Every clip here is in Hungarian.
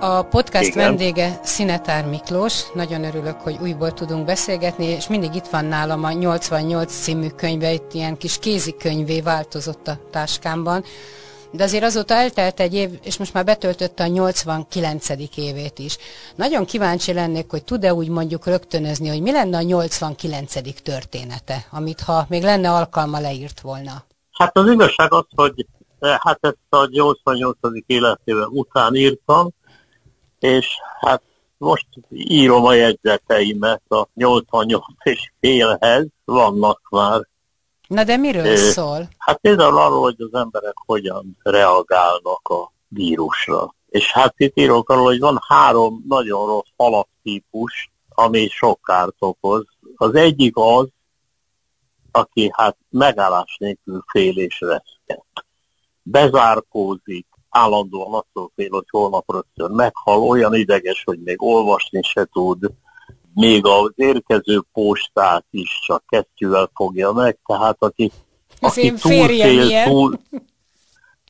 A podcast Igen. vendége Szinetár Miklós, nagyon örülök, hogy újból tudunk beszélgetni, és mindig itt van nálam a 88 című könyve, itt ilyen kis kézikönyvé változott a táskámban, de azért azóta eltelt egy év, és most már betöltötte a 89. évét is. Nagyon kíváncsi lennék, hogy tud-e úgy mondjuk rögtönözni, hogy mi lenne a 89. története, amit ha még lenne alkalma leírt volna. Hát az igazság az, hogy eh, hát ezt a 88. életével után írtam, és hát most írom a jegyzeteimet a 88 és félhez, vannak már. Na de miről é, szól? Hát például arról, hogy az emberek hogyan reagálnak a vírusra. És hát itt írok arról, hogy van három nagyon rossz alaptípus, ami sok kárt okoz. Az egyik az, aki hát megállás nélkül fél és reszket. Bezárkózik, állandóan attól fél, hogy holnap rögtön meghal, olyan ideges, hogy még olvasni se tud, még az érkező postát is csak kesztyűvel fogja meg, tehát aki, aki túl fél, túl...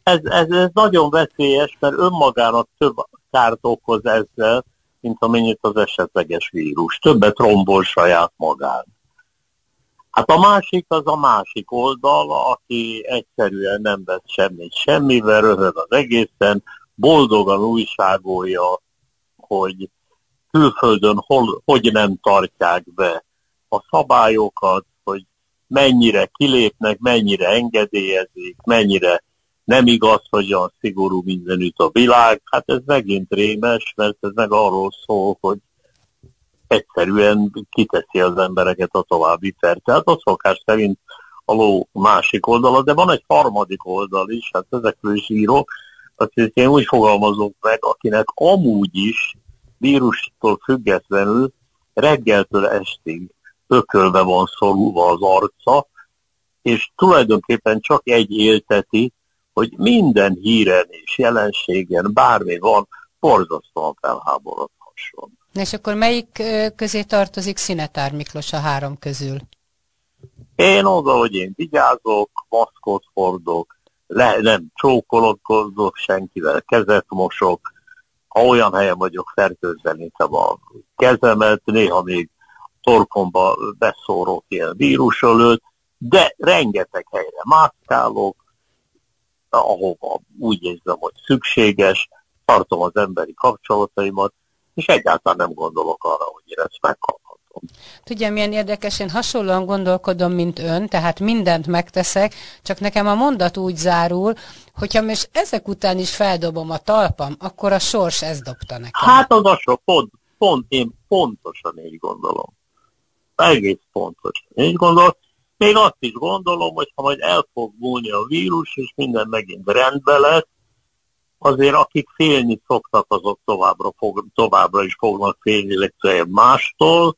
Ez, ez, ez nagyon veszélyes, mert önmagának több kárt okoz ezzel, mint amennyit az esetleges vírus. Többet rombol saját magán. Hát a másik az a másik oldal, aki egyszerűen nem vesz semmit semmivel, röhög az egészen, boldogan újságolja, hogy külföldön hol, hogy nem tartják be a szabályokat, hogy mennyire kilépnek, mennyire engedélyezik, mennyire nem igaz, hogy olyan szigorú mindenütt a világ. Hát ez megint rémes, mert ez meg arról szól, hogy egyszerűen kiteszi az embereket a további fel. Tehát a szokás szerint a ló másik oldala, de van egy harmadik oldal is, hát ezekről is írok, azt én úgy fogalmazok meg, akinek amúgy is vírustól függetlenül reggeltől estig ökölbe van szorulva az arca, és tulajdonképpen csak egy élteti, hogy minden híren és jelenségen, bármi van, borzasztóan felháborodhasson. És akkor melyik közé tartozik Szinetár Miklós a három közül? Én oda, hogy én vigyázok, maszkot hordok, le, nem csókolodkozok senkivel, kezet mosok, ha olyan helyen vagyok, fertőzzenítem a kezemet, néha még torkomba beszórok ilyen vírusölőt, de rengeteg helyre mászkálok, ahova úgy érzem, hogy szükséges, tartom az emberi kapcsolataimat, és egyáltalán nem gondolok arra, hogy én ezt megkaphatom. Tudja, milyen érdekes, én hasonlóan gondolkodom, mint ön, tehát mindent megteszek, csak nekem a mondat úgy zárul, hogyha most ezek után is feldobom a talpam, akkor a sors ezt dobta nekem. Hát az a sok, pont, pont, én pontosan így gondolom. Egész pontosan így gondolom. Még azt is gondolom, hogy ha majd el fog múlni a vírus, és minden megint rendbe lesz, azért akik félni szoktak, azok továbbra, fog, továbbra is fognak félni legfeljebb mástól,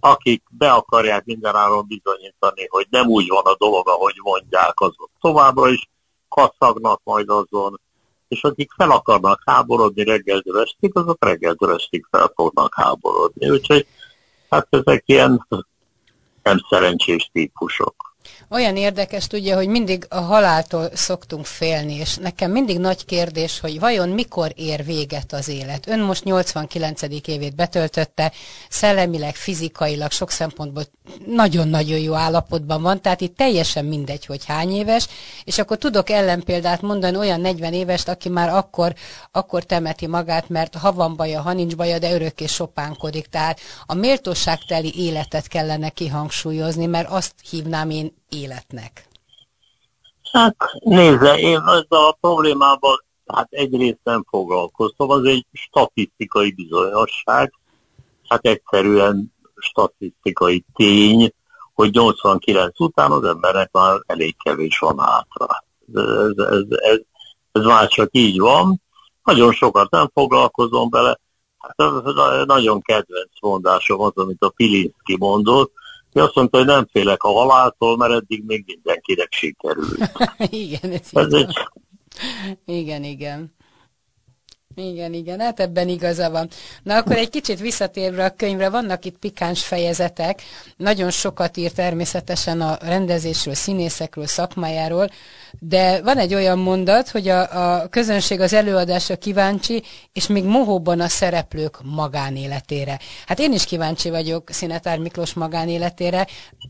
akik be akarják mindenáron bizonyítani, hogy nem úgy van a dolog, ahogy mondják, azok továbbra is kaszagnak majd azon, és akik fel akarnak háborodni reggeltől estig, azok reggeltől estig fel fognak háborodni. Úgyhogy hát ezek ilyen nem szerencsés típusok. Olyan érdekes, tudja, hogy mindig a haláltól szoktunk félni, és nekem mindig nagy kérdés, hogy vajon mikor ér véget az élet. Ön most 89. évét betöltötte, szellemileg, fizikailag, sok szempontból nagyon-nagyon jó állapotban van, tehát itt teljesen mindegy, hogy hány éves, és akkor tudok ellenpéldát mondani olyan 40 évest, aki már akkor, akkor temeti magát, mert ha van baja, ha nincs baja, de örökké sopánkodik. Tehát a méltóságteli életet kellene kihangsúlyozni, mert azt hívnám én életnek? Hát nézze, én ezzel a problémával hát egyrészt nem foglalkoztam, az egy statisztikai bizonyosság, hát egyszerűen statisztikai tény, hogy 89 után az embernek már elég kevés van hátra. Ez, ez, ez, ez már csak így van. Nagyon sokat nem foglalkozom bele. nagyon kedvenc mondásom az, amit a Pilinszki mondott, ki azt mondta, hogy nem félek a haláltól, mert eddig még mindenkinek sikerült. igen, ez, ez egy... Igen, igen. Igen, igen, hát ebben igaza van. Na akkor egy kicsit visszatérve a könyvre, vannak itt pikáns fejezetek, nagyon sokat ír természetesen a rendezésről, színészekről, szakmájáról, de van egy olyan mondat, hogy a, a közönség az előadásra kíváncsi, és még mohóban a szereplők magánéletére. Hát én is kíváncsi vagyok Szinetár Miklós magánéletére.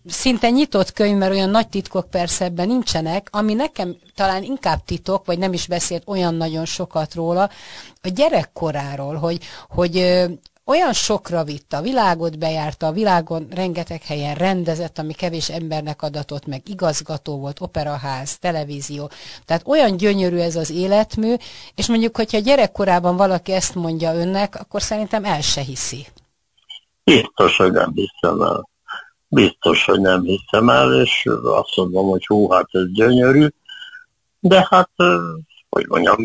Szinte nyitott könyv, mert olyan nagy titkok persze ebben nincsenek, ami nekem talán inkább titok, vagy nem is beszélt olyan nagyon sokat róla, a gyerekkoráról, hogy, hogy olyan sokra vitte, a világot bejárta, a világon rengeteg helyen rendezett, ami kevés embernek adatott, meg igazgató volt, operaház, televízió. Tehát olyan gyönyörű ez az életmű, és mondjuk, hogyha gyerekkorában valaki ezt mondja önnek, akkor szerintem el se hiszi. Biztos, hogy nem hiszem el. Biztos, hogy nem hiszem el, és azt mondom, hogy hú, hát ez gyönyörű, de hát hogy mondjam,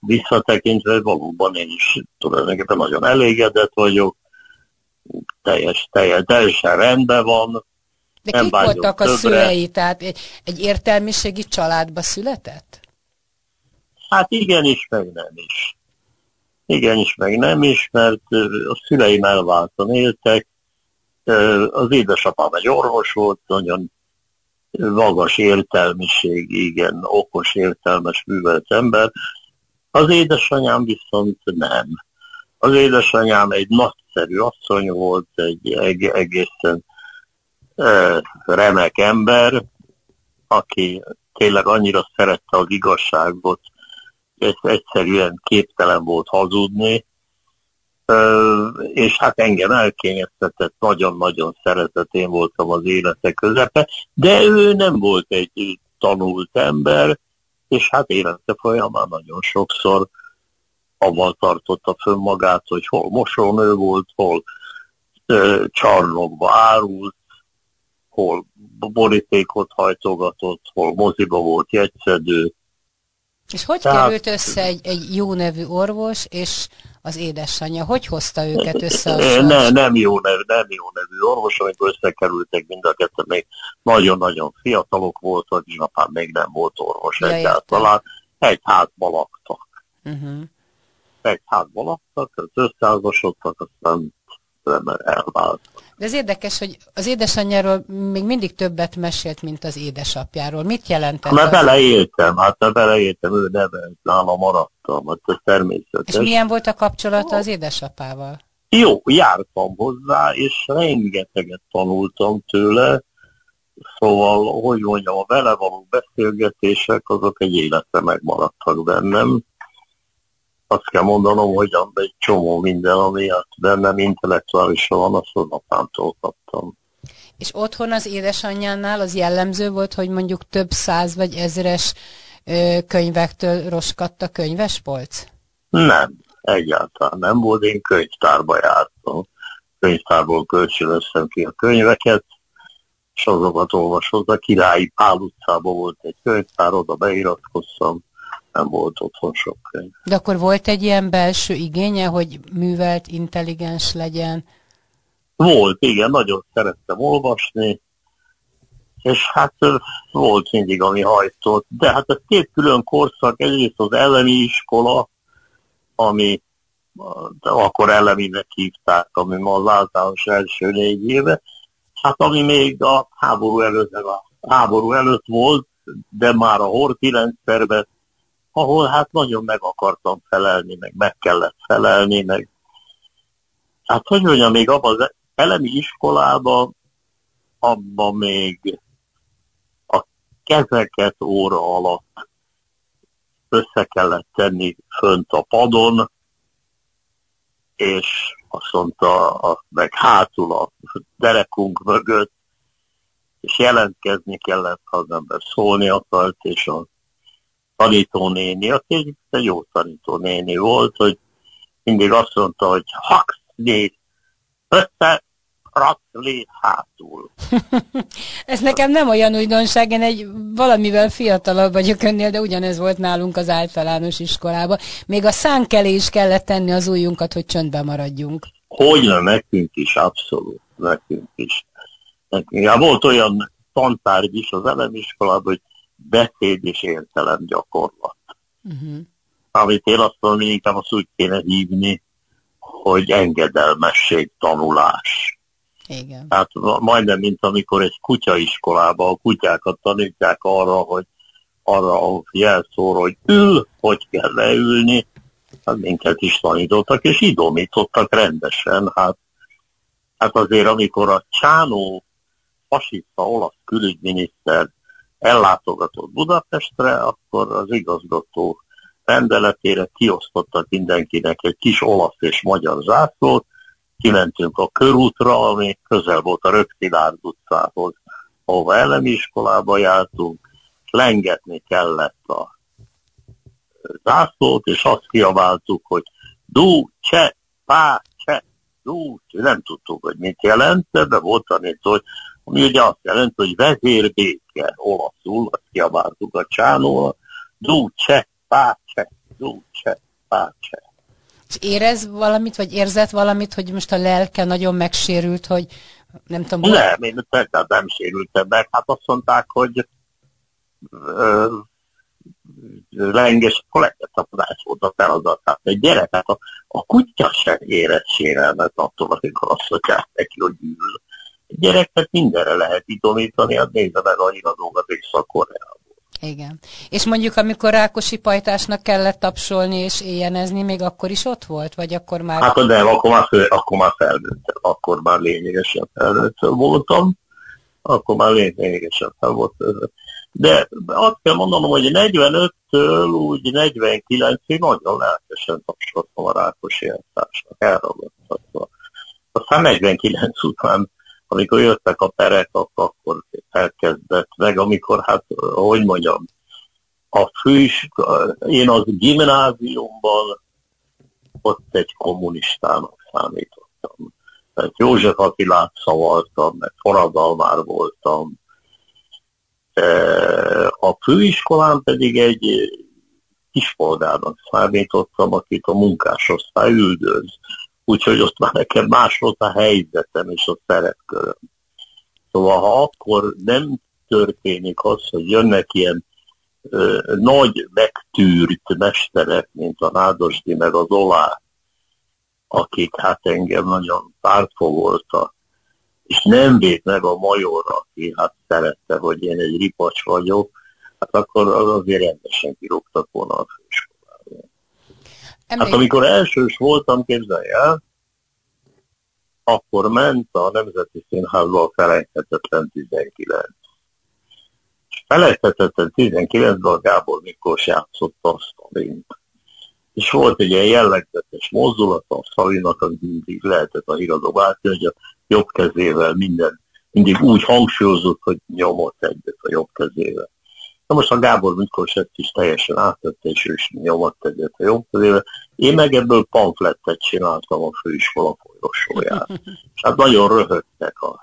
visszatekintve valóban én is tulajdonképpen nagyon elégedett vagyok, teljes, teljes, teljesen rendben van. De nem kik voltak többre. a szülei? Tehát egy, egy értelmiségi családba született? Hát igenis, meg nem is. Igenis, meg nem is, mert a szüleim elváltan éltek. Az édesapám egy orvos volt, nagyon magas értelmiség, igen, okos, értelmes, művelt ember. Az édesanyám viszont nem. Az édesanyám egy nagyszerű asszony volt, egy egészen e, remek ember, aki tényleg annyira szerette az igazságot, és egyszerűen képtelen volt hazudni, és hát engem elkényeztetett, nagyon-nagyon szeretett, én voltam az élete közepe, de ő nem volt egy tanult ember, és hát élete folyamán nagyon sokszor avval tartotta fönn magát, hogy hol mosónő volt, hol ö, csarnokba árult, hol borítékot hajtogatott, hol moziba volt jegyszedő. És hogy Tehát... került össze egy, egy jó nevű orvos és az édesanyja? Hogy hozta őket össze? A ne, nem, jó nev, nem jó nevű orvos, amikor összekerültek mind a kettő, még nagyon-nagyon fiatalok voltak, és apám még nem volt orvos ja, egyáltalán. Egy házba laktak. Uh-huh. Egy házba laktak, összeházasodtak, aztán elváltak. De ez érdekes, hogy az édesanyjáról még mindig többet mesélt, mint az édesapjáról. Mit jelentett Mert az? beleéltem, hát mert beleéltem, ő nevelt, nála maradtam, hát ez természetes. És milyen volt a kapcsolata az édesapával? Jó, jártam hozzá, és rengeteget tanultam tőle, szóval, hogy mondjam, a vele való beszélgetések, azok egy életre megmaradtak bennem azt kell mondanom, hogy egy csomó minden, ami hát bennem intellektuálisan van, azt az apámtól kaptam. És otthon az édesanyjánál az jellemző volt, hogy mondjuk több száz vagy ezeres ö, könyvektől roskadt a könyvespolc? Nem, egyáltalán nem volt. Én könyvtárba jártam. Könyvtárból kölcsönöztem ki a könyveket, és azokat olvasott. A Királyi Pál utcában volt egy könyvtár, oda beiratkoztam, nem volt otthon sok könyv. De akkor volt egy ilyen belső igénye, hogy művelt, intelligens legyen? Volt, igen, nagyon szerettem olvasni, és hát volt mindig, ami hajtott. De hát ez két külön korszak, egyrészt az elemi iskola, ami de akkor eleminek hívták, ami ma az általános első négy éve, hát ami még a háború előtt, a háború előtt volt, de már a Horti rendszerben ahol hát nagyon meg akartam felelni, meg meg kellett felelni, meg hát hogy mondjam, még abban az elemi iskolában, abban még a kezeket óra alatt össze kellett tenni fönt a padon, és azt mondta, meg hátul a derekunk mögött, és jelentkezni kellett, ha az ember szólni akart, és a tanítónéni, aki egy, jó tanítónéni volt, hogy mindig azt mondta, hogy haxni, össze, lét hátul. Ez nekem nem olyan újdonság, én egy valamivel fiatalabb vagyok önnél, de ugyanez volt nálunk az általános iskolában. Még a szánkelé is kellett tenni az ujjunkat, hogy csöndbe maradjunk. Hogyne, nekünk is, abszolút, nekünk is. Nekünk. Ja, volt olyan tantárgy is az elemiskolában, hogy beszéd és értelem gyakorlat. Uh-huh. Amit én azt mondom, hogy inkább azt úgy kéne hívni, hogy engedelmesség tanulás. Igen. Tehát majdnem, mint amikor egy kutyaiskolába a kutyákat tanítják arra, hogy arra a jelszóra, hogy ül, hogy kell leülni, hát minket is tanítottak, és idomítottak rendesen. Hát, hát azért, amikor a Csánó fasiszta olasz külügyminiszter ellátogatott Budapestre, akkor az igazgató rendeletére kiosztottak mindenkinek egy kis olasz és magyar zászlót, kimentünk a körútra, ami közel volt a Rögtilárd utcához, ahova elemi iskolába jártunk, lengetni kellett a zászlót, és azt kiabáltuk, hogy du, cse, pá, cse, du, nem tudtuk, hogy mit jelent, de volt tanít, hogy ami ugye azt jelenti, hogy vezérbéke olaszul, azt kiabáltuk a csánóra, du, cse, pá, cse, du, cse, pá, cse. És érez valamit, vagy érzett valamit, hogy most a lelke nagyon megsérült, hogy nem tudom... Nem, én persze nem sérültem meg. Hát azt mondták, hogy ö, lenges kollektapadás volt a feladat. Hát egy gyerek, hát a, a kutya sem érett sérelmet attól, amikor azt mondják neki, hogy ül. Egy gyereket mindenre lehet idomítani, hát nézze meg a híradókat és szakorreában. Igen. És mondjuk, amikor Rákosi pajtásnak kellett tapsolni és éjjenezni, még akkor is ott volt? Vagy akkor már... Hát nem, akkor már, föl, akkor már felnőtt, akkor már lényegesen felnőtt voltam, akkor már lényegesen fel volt. De azt kell mondanom, hogy 45-től úgy 49-ig nagyon lelkesen tapsoltam a Rákosi eltársnak, elragadtatva. Aztán 49 után amikor jöttek a perek, akkor elkezdett meg, amikor hát, hogy mondjam, a fős, én az gimnáziumban ott egy kommunistának számítottam. Tehát József Attilát szavaltam, meg forradalmár voltam. E, a főiskolán pedig egy kispolgárnak számítottam, akit a munkásosztály üldöz úgyhogy ott már nekem más volt a helyzetem és a szerepköröm. Szóval ha akkor nem történik az, hogy jönnek ilyen ö, nagy megtűrt mesterek, mint a Nádosdi meg az Olá, akik hát engem nagyon pártfogoltak, és nem véd meg a major, aki hát szerette, hogy én egy ripacs vagyok, hát akkor az azért rendesen kirúgtak volna a fősor. Hát amikor elsős voltam, képzelj el, akkor ment a Nemzeti Színházba a felejthetetlen 19. És felejthetetlen 19-ben a Gábor Miklós játszotta a Szalint. És volt egy ilyen jellegzetes mozdulat a Szalinak, az mindig lehetett a híradó látni, hogy a jobb kezével minden, mindig úgy hangsúlyozott, hogy nyomott egyet a jobb kezével. Na most a Gábor Miklós ezt is teljesen átvette, és ő is nyomott egyet a jobb közével. Én meg ebből pamflettet csináltam a főiskola folyosóját. És hát nagyon röhögtek a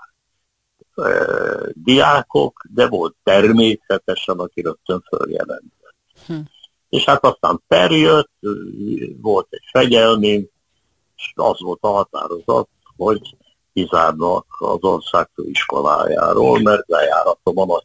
e, diákok, de volt természetesen, aki rögtön följelentett. Hm. És hát aztán perjött, volt egy fegyelmi, és az volt a határozat, hogy kizárnak az ország főiskolájáról, mert lejáratom a nagy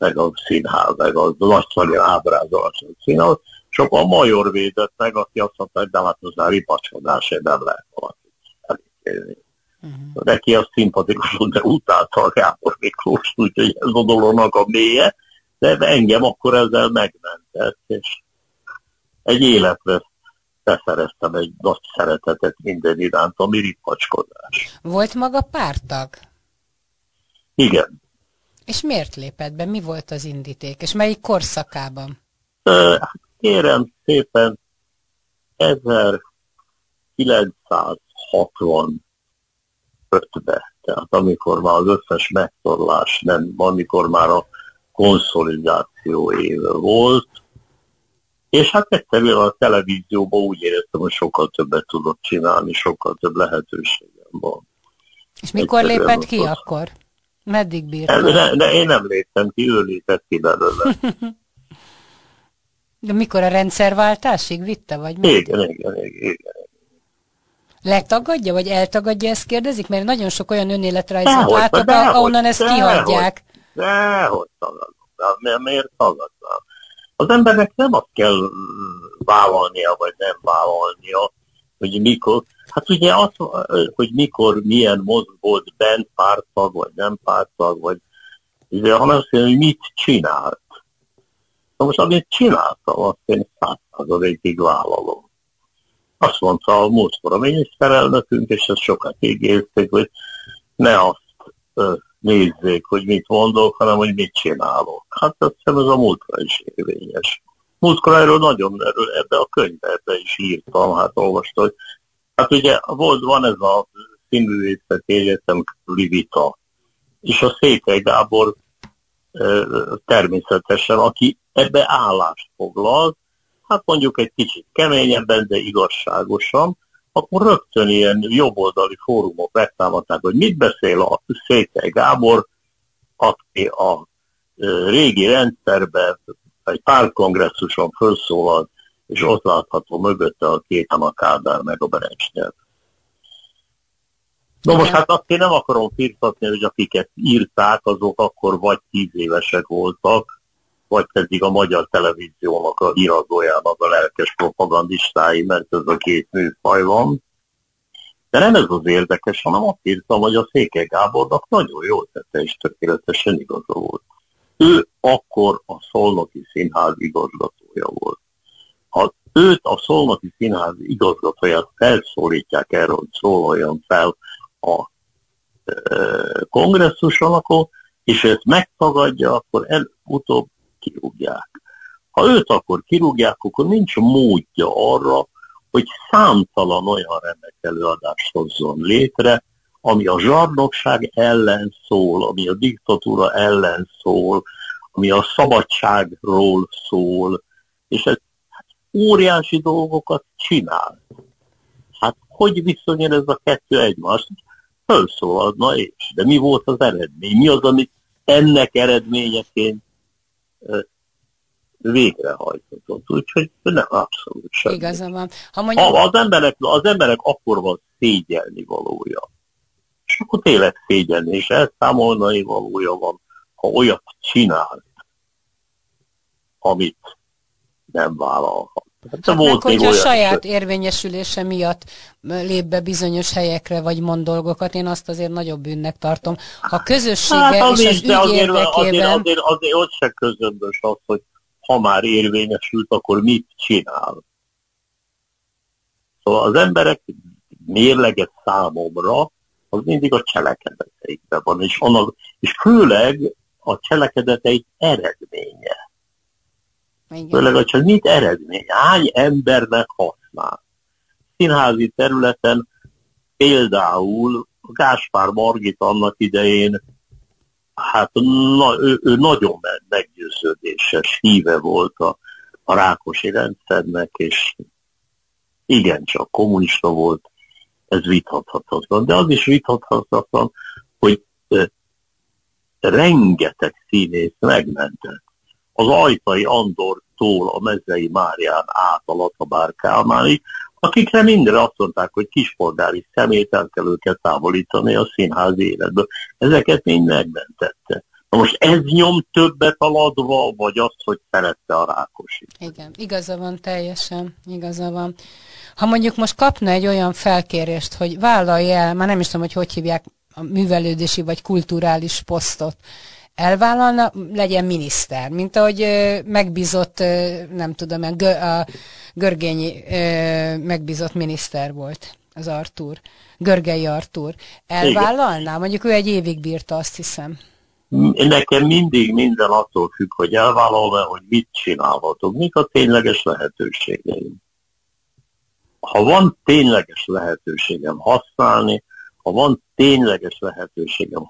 meg a színház, meg a nagy ábrázolás a színház, csak a major védett meg, aki azt mondta, hogy de hát az már ripacsodás, nem lehet valakit elítélni. Uh-huh. Neki az szimpatikus, de utálta a Gábor Miklós, úgyhogy ez a dolognak a mélye, de engem akkor ezzel megmentett, és egy életre beszereztem egy nagy szeretetet minden iránt, ami ripacskodás. Volt maga pártag? Igen. És miért lépett be? Mi volt az indíték? És melyik korszakában? Hát kérem szépen, 1965-ben, tehát amikor már az összes megtorlás nem, amikor már a konszolidáció éve volt, és hát egyszerűen a televízióban úgy éreztem, hogy sokkal többet tudok csinálni, sokkal több lehetőségem van. És mikor lépett ki akkor? Meddig bírt? De, de én nem léptem ki, ő lépett ki belőle. De mikor a rendszerváltásig vitte, vagy mi? Igen, igen, igen, igen. Letagadja, vagy eltagadja, ezt kérdezik? Mert nagyon sok olyan önéletrajzot látok, ahonnan ezt dehogy, kihagyják. Dehogy tagadom. De miért tagadnám? Az embernek nem azt kell vállalnia, vagy nem vállalnia, hogy mikor, hát ugye az, hogy mikor milyen moz volt bent pártag, vagy nem pártag, vagy ugye, hanem azt hogy mit csinált. Na most amit csináltam, azt én százszázalékig vállalom. Azt mondta a múltkor a miniszterelnökünk, és ezt sokat ígérték, hogy ne azt nézzék, hogy mit mondok, hanem hogy mit csinálok. Hát azt hiszem ez a múltkor is érvényes. Múltkor erről nagyon erről ebbe a könyvbe is írtam, hát olvastam, hogy hát ugye volt, van ez a színművészeti egyetem körüli és a Székely Gábor természetesen, aki ebbe állást foglal, hát mondjuk egy kicsit keményebben, de igazságosan, akkor rögtön ilyen jobboldali fórumok megtámadták, hogy mit beszél a Székely Gábor, aki a régi rendszerben egy pártkongresszuson felszólalt, és ott látható mögötte a két a Kádár meg a Berencsnyelv. Na most hát azt én nem akarom firtatni, hogy akiket írták, azok akkor vagy tíz évesek voltak, vagy pedig a magyar televíziónak a híradójának a lelkes propagandistái, mert ez a két műfaj van. De nem ez az érdekes, hanem azt írtam, hogy a Széke Gábornak nagyon jól tette, és tökéletesen igaza volt. Ő akkor a Szolnoki Színház igazgatója volt. Ha őt a Szolnoki Színház igazgatóját felszólítják erről, hogy szólaljon fel a e, kongresszuson, akkor, és ezt megtagadja, akkor előbb-utóbb kirúgják. Ha őt akkor kirúgják, akkor nincs módja arra, hogy számtalan olyan remek előadást hozzon létre, ami a zsarnokság ellen szól, ami a diktatúra ellen szól, ami a szabadságról szól, és ez óriási dolgokat csinál. Hát hogy viszonyul ez a kettő egymást? Fölszólalna és. De mi volt az eredmény? Mi az, amit ennek eredményeként végrehajtott. Úgyhogy nem, abszolút semmi. Igaza van. Ha mondjuk... ha az, emberek, az emberek akkor van szégyelni valója. És akkor tényleg szégyelni, és elszámolni valója van, ha olyat csinál, amit nem vállalhat. Hát, hát volt meg, hogyha a saját érvényesülése miatt lép be bizonyos helyekre, vagy mond dolgokat, én azt azért nagyobb bűnnek tartom. Ha közössége hát, az és az ügy azért, érdekében... Azért, azért, azért ott se közömbös az, hogy ha már érvényesült, akkor mit csinál. Szóval az emberek mérleget számomra, az mindig a cselekedeteikben van, és, annak, és főleg a cselekedeteik eredménye. Igen. Főleg, hogy csak mit eredmény, hány embernek használ. Színházi területen például Gáspár Margit annak idején, hát na, ő, ő nagyon meggyőződéses híve volt a, a Rákosi rendszernek, és igencsak kommunista volt, ez vithatatlan. De az is vithatatlan, hogy rengeteg színész megmentett az Ajtai Andortól a Mezei Márián át a Latabár Kálmánig, akikre mindre azt mondták, hogy kispolgári szemét el kell őket távolítani a színház életből. Ezeket mind megmentette. Na most ez nyom többet aladva, vagy azt, hogy szerette a Rákosi? Igen, igaza van teljesen, igaza van. Ha mondjuk most kapna egy olyan felkérést, hogy vállalja el, már nem is tudom, hogy hogy hívják, a művelődési vagy kulturális posztot, elvállalna, legyen miniszter, mint ahogy megbízott, nem tudom, a Görgényi megbízott miniszter volt az Artúr, Görgei Artúr. Elvállalná? Mondjuk ő egy évig bírta, azt hiszem. Nekem mindig minden attól függ, hogy elvállalom hogy mit csinálhatok, mik a tényleges lehetőségeim. Ha van tényleges lehetőségem használni, ha van tényleges lehetőségem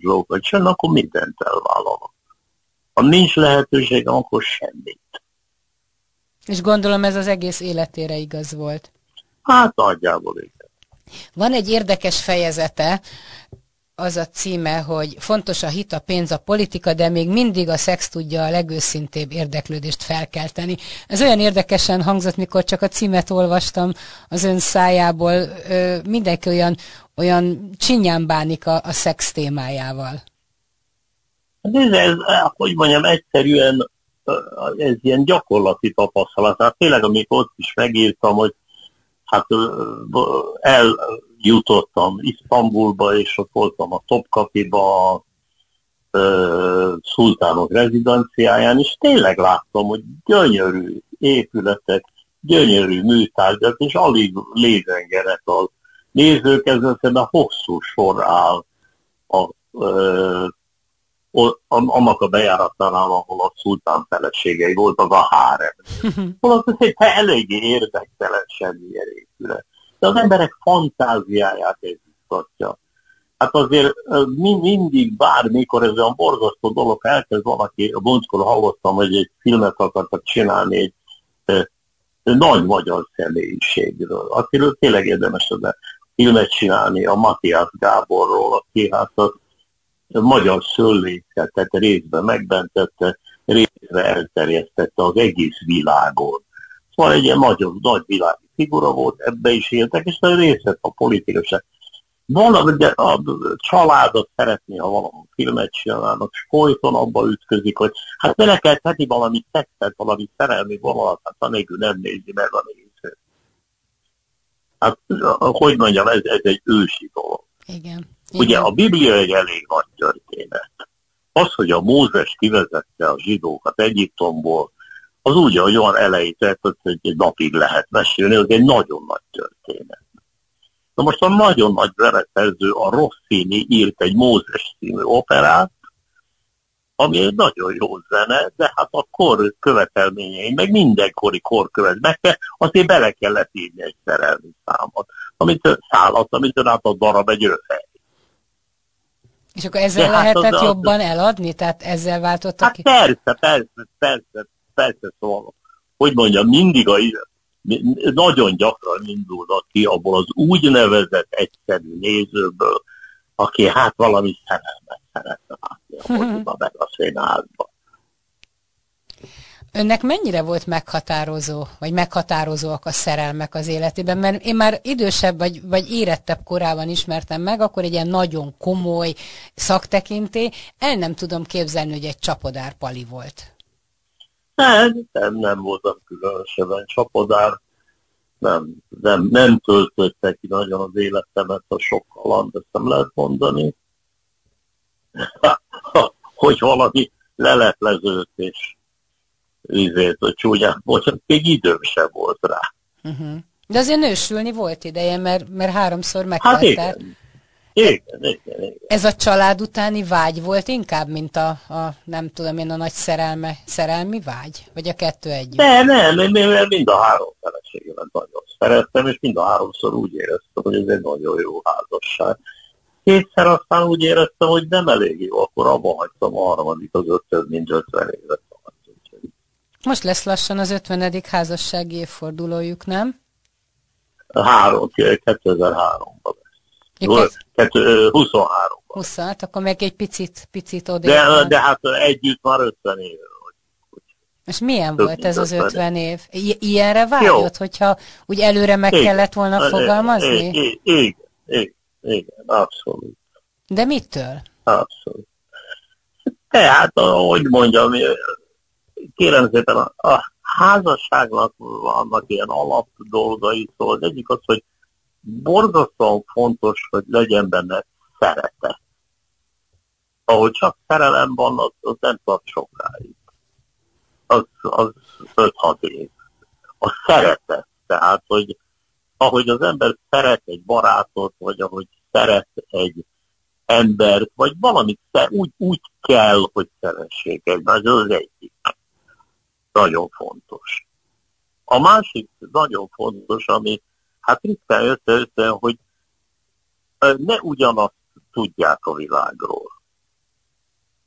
dolgokat csinálni, akkor mindent elvállalok. Ha nincs lehetőségem, akkor semmit. És gondolom ez az egész életére igaz volt. Hát nagyjából igen. Van egy érdekes fejezete az a címe, hogy fontos a hit, a pénz, a politika, de még mindig a szex tudja a legőszintébb érdeklődést felkelteni. Ez olyan érdekesen hangzott, mikor csak a címet olvastam az ön szájából. Mindenki olyan, olyan csinyán bánik a, a szex témájával. Hát ez, ez, hogy mondjam, egyszerűen ez ilyen gyakorlati tapasztalat. Hát tényleg, amikor ott is megírtam, hogy hát eljutottam Isztambulba, és ott voltam a Topkapiba, a szultánok rezidenciáján, és tényleg láttam, hogy gyönyörű épületek, gyönyörű műtárgyak, és alig lézengenek a nézők, ezzel szemben hosszú sor áll a, a, annak a bejáratánál, ahol a szultán feleségei voltak a hárem. Holott ez egy eléggé érdektelen semmilyen épület. De az emberek fantáziáját ez biztatja. Hát azért mindig, bármikor ez olyan borzasztó dolog, elkezd valaki, a bonckor hallottam, hogy egy filmet akartak csinálni egy nagy magyar személyiségről, akiről tényleg érdemes a filmet csinálni, a Matthias Gáborról, aki hát a magyar szőléket, tehát részben megbentette, részre elterjesztette az egész világon. Szóval egy ilyen nagyon nagy világi figura volt, ebbe is éltek, és a részlet a politikusság. Valami, de a családot szeretné, ha valami filmet csinálnak, és folyton abba ütközik, hogy hát bele kell tenni valami szexet, valami szerelmi vonalat, hát anélkül nem nézi meg a néző. Hát, hogy mondjam, ez, ez egy ősi dolog. Igen. Ugye a Biblia egy elég nagy történet. Az, hogy a Mózes kivezette a zsidókat Egyiptomból, az úgy, ahogy olyan elejét hogy egy napig lehet mesélni, az egy nagyon nagy történet. Na most a nagyon nagy zeneszerző, a Rossini írt egy Mózes című operát, ami egy nagyon jó zene, de hát a kor követelményei, meg mindenkori kor követelményei, azért bele kellett írni egy szerelmi számot, amit szállat, amit át a darab egy őhely. És akkor ezzel hát lehetett az, jobban az, eladni? Tehát ezzel váltottak hát ki? persze, persze, persze, persze, szóval, hogy mondjam, mindig a nagyon gyakran indulnak ki abból az úgynevezett egyszerű nézőből, aki hát valami szerelmet szeretne látni a meg a színházban. Önnek mennyire volt meghatározó, vagy meghatározóak a szerelmek az életében? Mert én már idősebb, vagy, vagy érettebb korában ismertem meg, akkor egy ilyen nagyon komoly szaktekinté. El nem tudom képzelni, hogy egy csapodár pali volt. Nem, nem, nem voltam különösebben csapodár. Nem, nem, nem töltötte ki nagyon az életemet a sok kaland, ezt nem lehet mondani. Hogy valami leleplezőt és vizét, hogy csúnyán bocsánat, még időm sem volt rá. Uh-huh. De azért nősülni volt ideje, mert, mert háromszor megtette. Hát igen. Igen, igen, igen. Ez a család utáni vágy volt inkább, mint a, a nem tudom én, a nagy szerelme, szerelmi vágy? Vagy a kettő együtt? Ne, nem, nem, nem, mind a három feleségemet nagyon szerettem, és mind a háromszor úgy éreztem, hogy ez egy nagyon jó házasság. Kétszer aztán úgy éreztem, hogy nem elég jó, akkor abba hagytam a harmadik az ötöd, mint ötven évet. Most lesz lassan az 50. házassági évfordulójuk, nem? Három, 2003-ban. 23-ban. 20, hát akkor meg egy picit, picit oda. De, de hát együtt már 50 év. És milyen Több volt ez az 50 év? I- ilyenre vágyott, Jó. hogyha úgy előre meg igen. kellett volna fogalmazni? Igen, igen, igen, igen, abszolút. De mitől? Abszolút. Tehát, hogy mondjam, kérem szépen, a, a házasságnak vannak ilyen alap dolgai, szóval az egyik az, hogy borzasztóan fontos, hogy legyen benne szeretet. Ahogy csak szerelem van, az, az nem tart sokáig. Az, az 5-6 év. A szeretet, tehát, hogy ahogy az ember szeret egy barátot, vagy ahogy szeret egy embert, vagy valamit úgy, úgy kell, hogy szeressék egymást, az egyik nagyon fontos. A másik nagyon fontos, ami hát ritkán jött össze, hogy ne ugyanazt tudják a világról.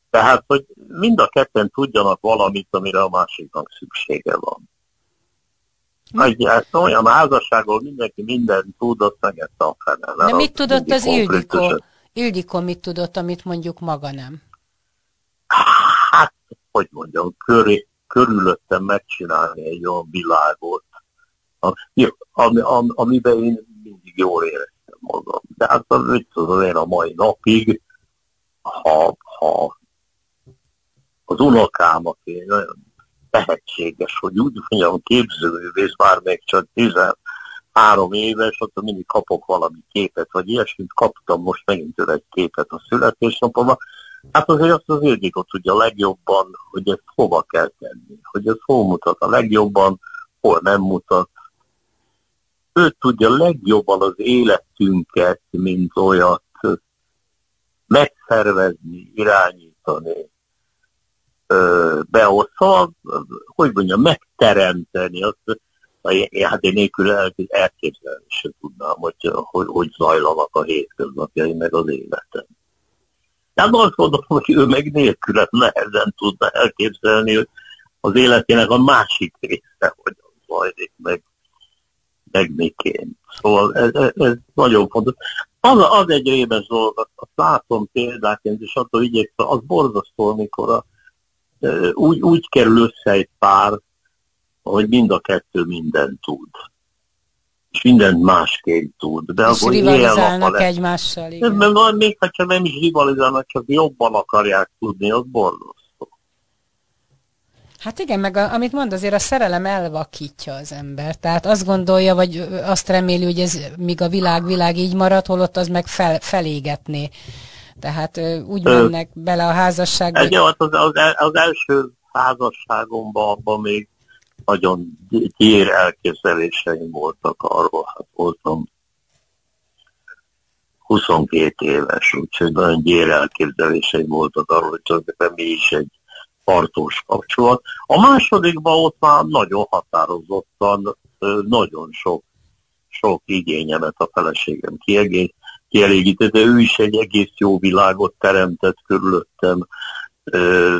Tehát, hogy mind a ketten tudjanak valamit, amire a másiknak szüksége van. Egy hát olyan házasságról mindenki mindent tud, azt meg ezt a fene. De mit tudott az Ildikó? Ildikó mit tudott, amit mondjuk maga nem? Hát, hogy mondjam, köré, körülöttem megcsinálni egy olyan világot, ami, ami, amiben én mindig jól éreztem magam. De hát mit tudom én a mai napig, ha, ha az unokám, aki nagyon tehetséges, hogy úgy mondjam, képzőművész, már még csak 13 éves, ott mindig kapok valami képet, vagy ilyesmit kaptam most megint egy képet a születésnapomban. Hát azért azt az Ildikot tudja legjobban, hogy ezt hova kell tenni, hogy ez hol mutat a legjobban, hol nem mutat. Ő tudja legjobban az életünket, mint olyat megszervezni, irányítani, beosztva, hogy mondjam, megteremteni azt, hát én nélkül elképzelni sem tudnám, hogy, hogy, hogy zajlanak a hétköznapjai meg az életem. Hát azt mondom, hogy ő meg nélkülem nehezen tudna elképzelni, hogy az életének a másik része hogyan zajlik, meg, meg miként. Szóval ez, ez, ez nagyon fontos. Az, az egy rémes dolog, azt látom példáként, és attól igyekszem, az borzasztó, amikor a, úgy, úgy kerül össze egy pár, hogy mind a kettő mindent tud. És mindent másképp tud. De és akkor rivalizálnak egymással. Igen. Mert még ha nem is rivalizálnak, csak jobban akarják tudni, az borzasztó. Hát igen, meg a, amit mond, azért a szerelem elvakítja az ember. Tehát azt gondolja, vagy azt reméli, hogy ez míg a világ világ így marad, holott az meg fel, felégetné. Tehát úgy mennek Ö, bele a házasságba. Egy, az, az, az első házasságomban abban még nagyon gyér elképzeléseim voltak arról, hát voltam 22 éves, úgyhogy nagyon gyér elképzeléseim voltak arról, hogy tulajdonképpen mi is egy tartós kapcsolat. A másodikban ott már nagyon határozottan, nagyon sok, sok igényemet a feleségem kiegész, kielégítette. Ő is egy egész jó világot teremtett körülöttem.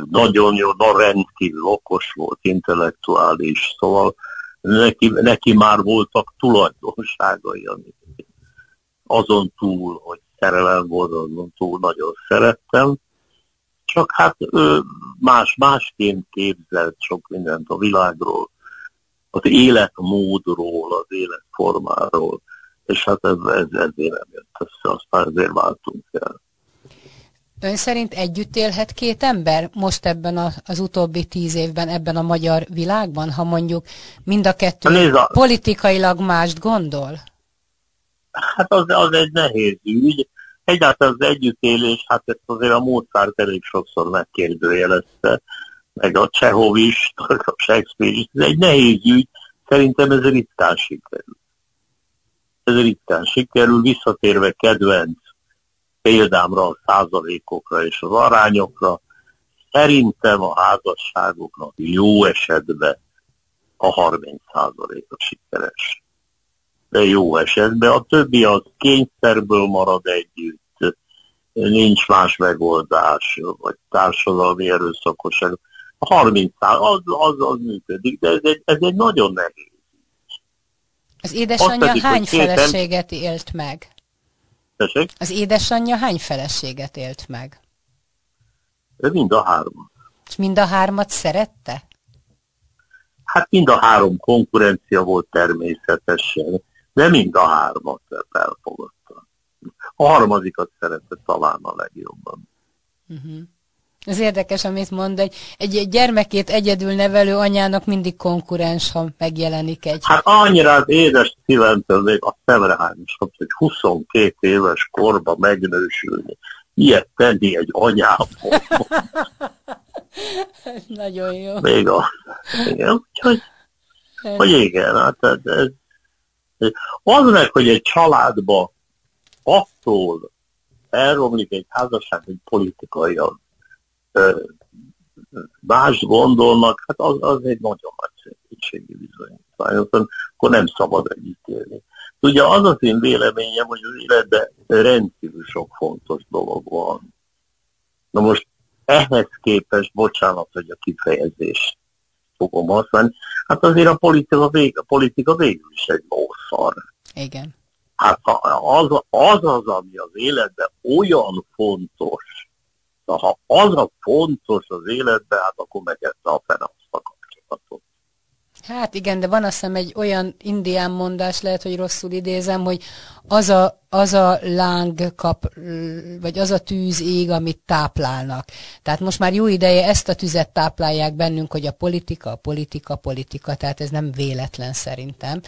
Nagyon jó, na rendkívül okos volt, intellektuális, szóval neki, neki már voltak tulajdonságai, amit azon túl, hogy szerelem volt, azon túl nagyon szerettem csak hát ő más, másként képzelt sok mindent a világról, az életmódról, az életformáról, és hát ez, ez ezért nem jött össze, aztán ezért váltunk el. Ön szerint együtt élhet két ember most ebben a, az utóbbi tíz évben ebben a magyar világban, ha mondjuk mind a kettő Nézd, politikailag mást gondol? Hát az, az egy nehéz ügy. Egyáltalán az együttélés, hát ezt azért a Mozart elég sokszor megkérdőjelezte, meg a Csehov is, a Shakespeare is. Ez egy nehéz ügy, szerintem ez ritkán sikerül. Ez ritkán sikerül, visszatérve kedvenc példámra, a százalékokra és az arányokra, szerintem a házasságoknak jó esetben a 30 százaléka sikeres de jó esetben. A többi az kényszerből marad együtt, nincs más megoldás, vagy társadalmi erőszakosság. A 30 az, az, az működik, de ez egy, ez egy nagyon nehéz. Az édesanyja pedig, hány feleséget élt meg? Tessék? Az édesanyja hány feleséget élt meg? Mind a három. És mind a hármat szerette? Hát mind a három konkurencia volt természetesen de mind a hármat elfogadta. A harmadikat szerette talán a legjobban. Uh-huh. Ez érdekes, amit mond, hogy egy, egy gyermekét egyedül nevelő anyának mindig konkurens, ha megjelenik egy. Hát annyira az édes szívemtől még a szemrehányosat, hogy 22 éves korba megnősülni. Ilyet tenni egy anyából. Nagyon jó. Még a... Igen, úgyhogy, hogy igen, hát ez, ez az meg, hogy egy családba attól elromlik egy házasság, hogy politikailag más gondolnak, hát az, az egy nagyon nagy szépségi bizonyítvány, akkor nem szabad együtt élni. Ugye az az én véleményem, hogy az életben rendkívül sok fontos dolog van. Na most ehhez képest, bocsánat, hogy a kifejezés fogom használni, hát azért a politika, vég, a politika végül is egy lószar. Igen. Hát az, az az, ami az életben olyan fontos, ha az a fontos az életben, hát akkor megette a fene azt a kapcsolatot. Hát igen, de van azt hiszem egy olyan indián mondás, lehet, hogy rosszul idézem, hogy az a, az a láng kap, vagy az a tűz ég, amit táplálnak. Tehát most már jó ideje ezt a tüzet táplálják bennünk, hogy a politika, a politika, a politika, tehát ez nem véletlen szerintem.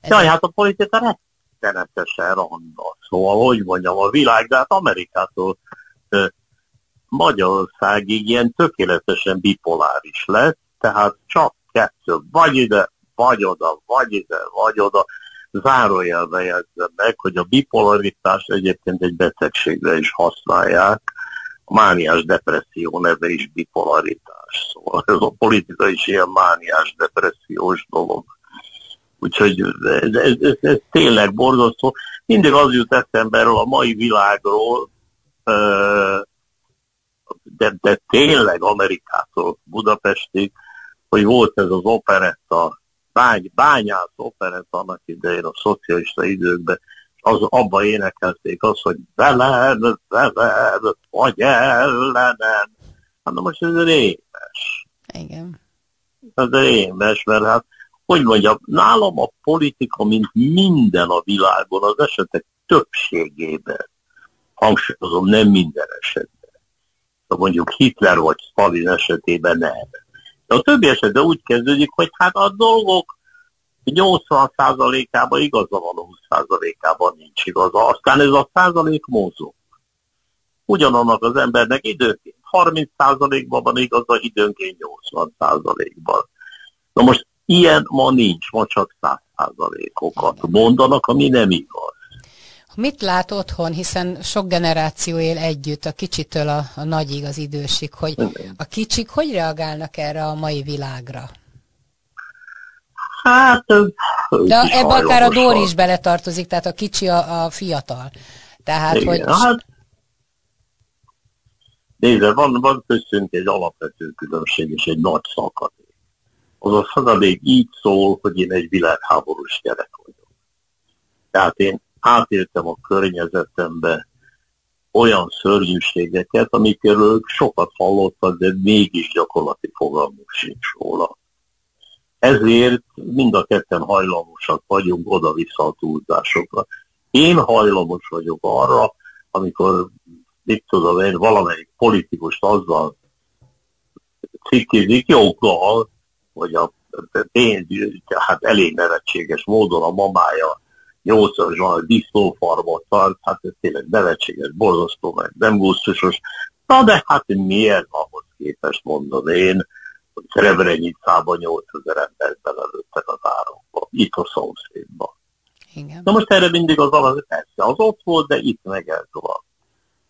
Ez Jaj, hát a politika rettenetesen randa. Szóval, hogy mondjam, a világ, de hát Amerikától Magyarországig ilyen tökéletesen bipoláris lett, tehát csak kettő, vagy ide, vagy oda, vagy ide, vagy oda. Zárójelbe jegyzem meg, hogy a bipolaritást egyébként egy betegségre is használják. A mániás depresszió neve is bipolaritás. Szóval ez a politika is ilyen mániás depressziós dolog. Úgyhogy ez, ez, ez, ez tényleg borzasztó. Mindig az jut eszembe erről a mai világról, de, de tényleg Amerikától Budapestig, hogy volt ez az operetta, bány, bányász operetta annak idején a szocialista időkben, az abba énekelték azt, hogy veled, veled, vagy ellenem. Hát na most ez rémes. Igen. Ez rémes, mert hát, hogy mondjam, nálam a politika, mint minden a világon, az esetek többségében, hangsúlyozom, nem minden esetben. Mondjuk Hitler vagy Stalin esetében nem de a többi esetben úgy kezdődik, hogy hát a dolgok 80%-ában igaza van, 20%-ában nincs igaza. Aztán ez a százalék mozog. Ugyanannak az embernek időnként 30%-ban van igaza, időnként 80%-ban. Na most ilyen ma nincs, ma csak 100%-okat mondanak, ami nem igaz. Mit lát otthon, hiszen sok generáció él együtt, a kicsitől a, a nagyig, az idősig, hogy a kicsik hogy reagálnak erre a mai világra? Hát... De ebbe akár a Dóri is beletartozik, tehát a kicsi a, a fiatal. Tehát, Igen, hogy... Hát, nézze, van, van köztünk egy alapvető különbség és egy nagy szakadék. Az a szakadék így szól, hogy én egy világháborús gyerek vagyok. Tehát én átéltem a környezetembe olyan szörnyűségeket, amikről sokat hallottak, de mégis gyakorlati fogalmuk sincs róla. Ezért mind a ketten hajlamosak vagyunk oda-vissza a túlzásokra. Én hajlamos vagyok arra, amikor, mit tudom én, valamelyik politikust azzal cikkizik, joggal, hogy a pénz, hát elég nevetséges módon a mamája nyolcas van, a disznófarmot tart, hát ez tényleg nevetséges, borzasztó, meg nem gusztusos. Na de hát miért ahhoz képest mondom én, hogy Srebrenicában 8000 embert belelőttek az árokba, itt a szomszédban. Igen. Na most erre mindig az alap, persze, az ott volt, de itt meg ez van.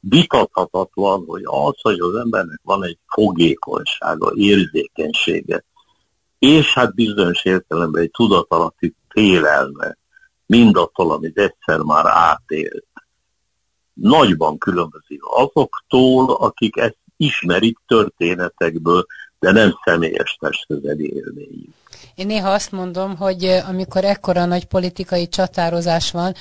Vitathatatlan, hogy az, hogy az embernek van egy fogékonysága, érzékenysége, és hát bizonyos értelemben egy tudatalatti félelme, mindattól, amit egyszer már átélt. Nagyban különbözik azoktól, akik ezt ismerik történetekből, de nem személyes testközeli élményük. Én néha azt mondom, hogy amikor ekkora nagy politikai csatározás van,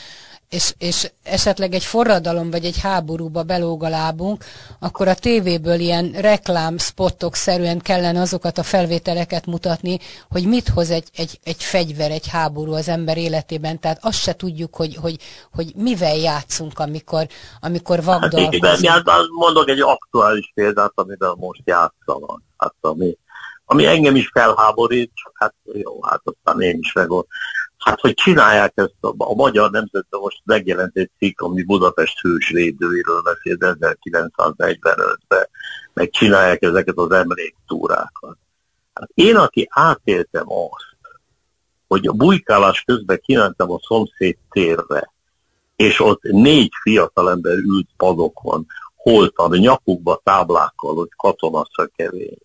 és, és esetleg egy forradalom vagy egy háborúba belóg a lábunk, akkor a tévéből ilyen reklám spottok szerűen kellene azokat a felvételeket mutatni, hogy mit hoz egy, egy, egy fegyver, egy háború az ember életében. Tehát azt se tudjuk, hogy, hogy, hogy mivel játszunk, amikor, amikor vagdalkozunk. Hát igen, hát mondok egy aktuális példát, amivel most játszanak. Hát ami, ami engem is felháborít, csak hát jó, hát aztán én is megol Hát, hogy csinálják ezt a, a Magyar Nemzetben most megjelent egy cikk, ami Budapest hősvédőiről beszél 1945-ben, meg csinálják ezeket az emléktúrákat. Hát én, aki átéltem azt, hogy a bujkálás közben kimentem a szomszéd térre, és ott négy fiatalember ült padokon, holtan, nyakukba táblákkal, hogy katonaszakevény.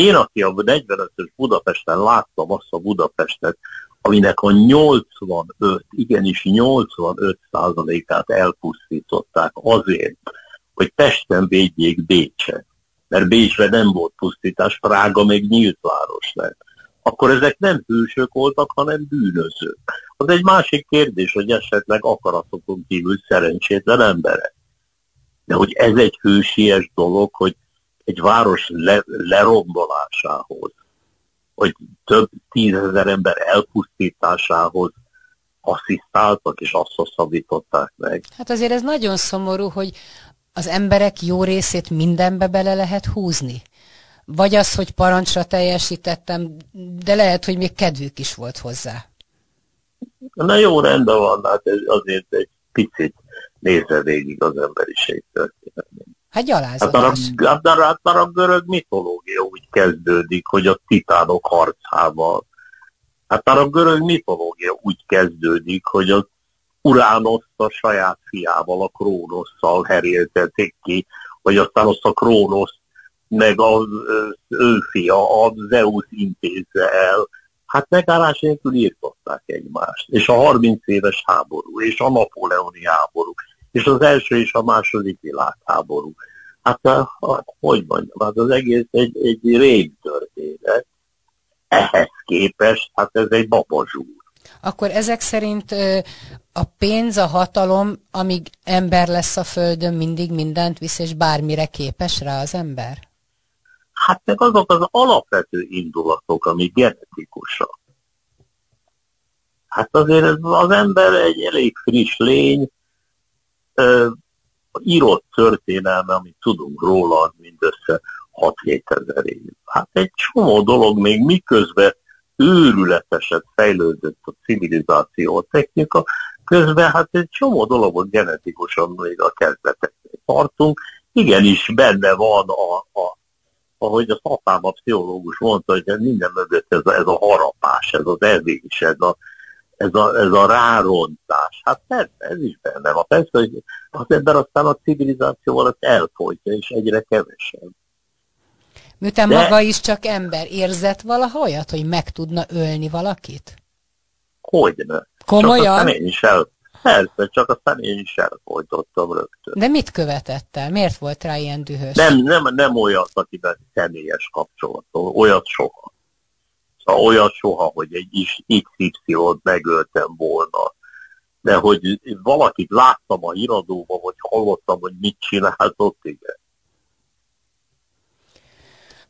Én, aki a 45-ös Budapesten láttam azt a Budapestet, aminek a 85, igenis 85 százalékát elpusztították azért, hogy Pesten védjék Bécset. Mert Bécsre nem volt pusztítás, Prága meg nyílt város lett. akkor ezek nem hősök voltak, hanem bűnözők. Az egy másik kérdés, hogy esetleg akaratokon kívül szerencsétlen emberek. De hogy ez egy hősies dolog, hogy egy város le, lerombolásához, hogy több tízezer ember elpusztításához asszisztáltak és azt hosszabbították meg. Hát azért ez nagyon szomorú, hogy az emberek jó részét mindenbe bele lehet húzni. Vagy az, hogy parancsra teljesítettem, de lehet, hogy még kedvük is volt hozzá. Na jó, rendben van, hát ez azért egy picit nézze végig az emberiség történetét. Hát gyalázolás. Hát a, hát a, a görög mitológia úgy kezdődik, hogy a titánok harcával. Hát a görög mitológia úgy kezdődik, hogy az Uránoszt a saját fiával, a Krónosszal heréltetik ki, hogy aztán azt a Krónoszt meg az ő fia, a Zeus intézze el. Hát megállás nélkül írtották egymást. És a 30 éves háború, és a napoleoni háború, és az első és a második világháború. Hát, hogy mondjam, hát az egész egy, egy rég történet. Ehhez képest, hát ez egy babazsúr. Akkor ezek szerint a pénz, a hatalom, amíg ember lesz a földön, mindig mindent visz, és bármire képes rá az ember? Hát meg azok az alapvető indulatok, ami genetikusak. Hát azért az ember egy elég friss lény, írott történelme, amit tudunk róla, mindössze 6-7 ezer év. Hát egy csomó dolog még miközben őrületeset fejlődött a civilizáció, a technika, közben hát egy csomó dologot genetikusan még a kezdeteknél tartunk. Igenis benne van, a, a, ahogy a apám a pszichológus mondta, hogy minden mögött ez a, ez a harapás, ez az evés, ez a, ez a, ez a rárontás. Hát persze, ez is benne van. Persze, hogy az ember aztán a civilizációval ezt elfolytja, és egyre kevesebb. Miután De... maga is csak ember, érzett valaha olyat, hogy meg tudna ölni valakit? Hogyne. Komolyan? Csak én is el, persze, csak aztán én is elfolytottam rögtön. De mit követett el? Miért volt rá ilyen dühös? Nem, nem, nem olyat, akiben személyes kapcsolat, olyat soha. Olyat soha, hogy egy XY-t megöltem volna. De hogy valakit láttam a iradóban, vagy hallottam, hogy mit csináltott, igen.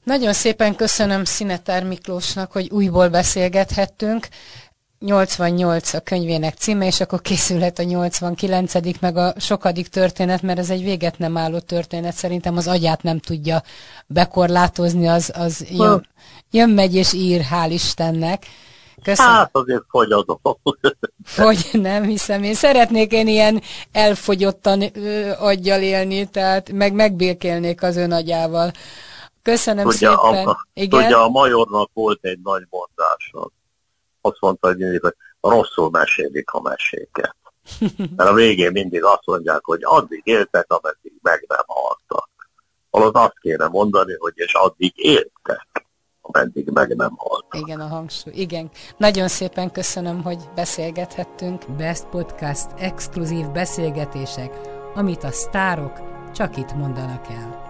Nagyon szépen köszönöm Szinetár Miklósnak, hogy újból beszélgethettünk. 88 a könyvének címe, és akkor készülhet a 89 meg a sokadik történet, mert ez egy véget nem álló történet. Szerintem az agyát nem tudja bekorlátozni, az, az jön, jön, megy és ír, hál' Istennek. Köszönöm. Hát azért fogyadok. Fogy, nem hiszem. Én szeretnék én ilyen elfogyottan ö, aggyal élni, tehát meg megbékélnék az ön agyával. Köszönöm tudja, szépen. A, Igen? Tudja, a majornak volt egy nagy mondása. Azt mondta, hogy rosszul mesélik a meséket. Mert a végén mindig azt mondják, hogy addig éltek, ameddig meg nem haltak. Holott azt kéne mondani, hogy és addig éltek, ameddig meg nem haltak. Igen, a hangsúly. Igen. Nagyon szépen köszönöm, hogy beszélgethettünk. Best Podcast exkluzív beszélgetések, amit a sztárok csak itt mondanak el.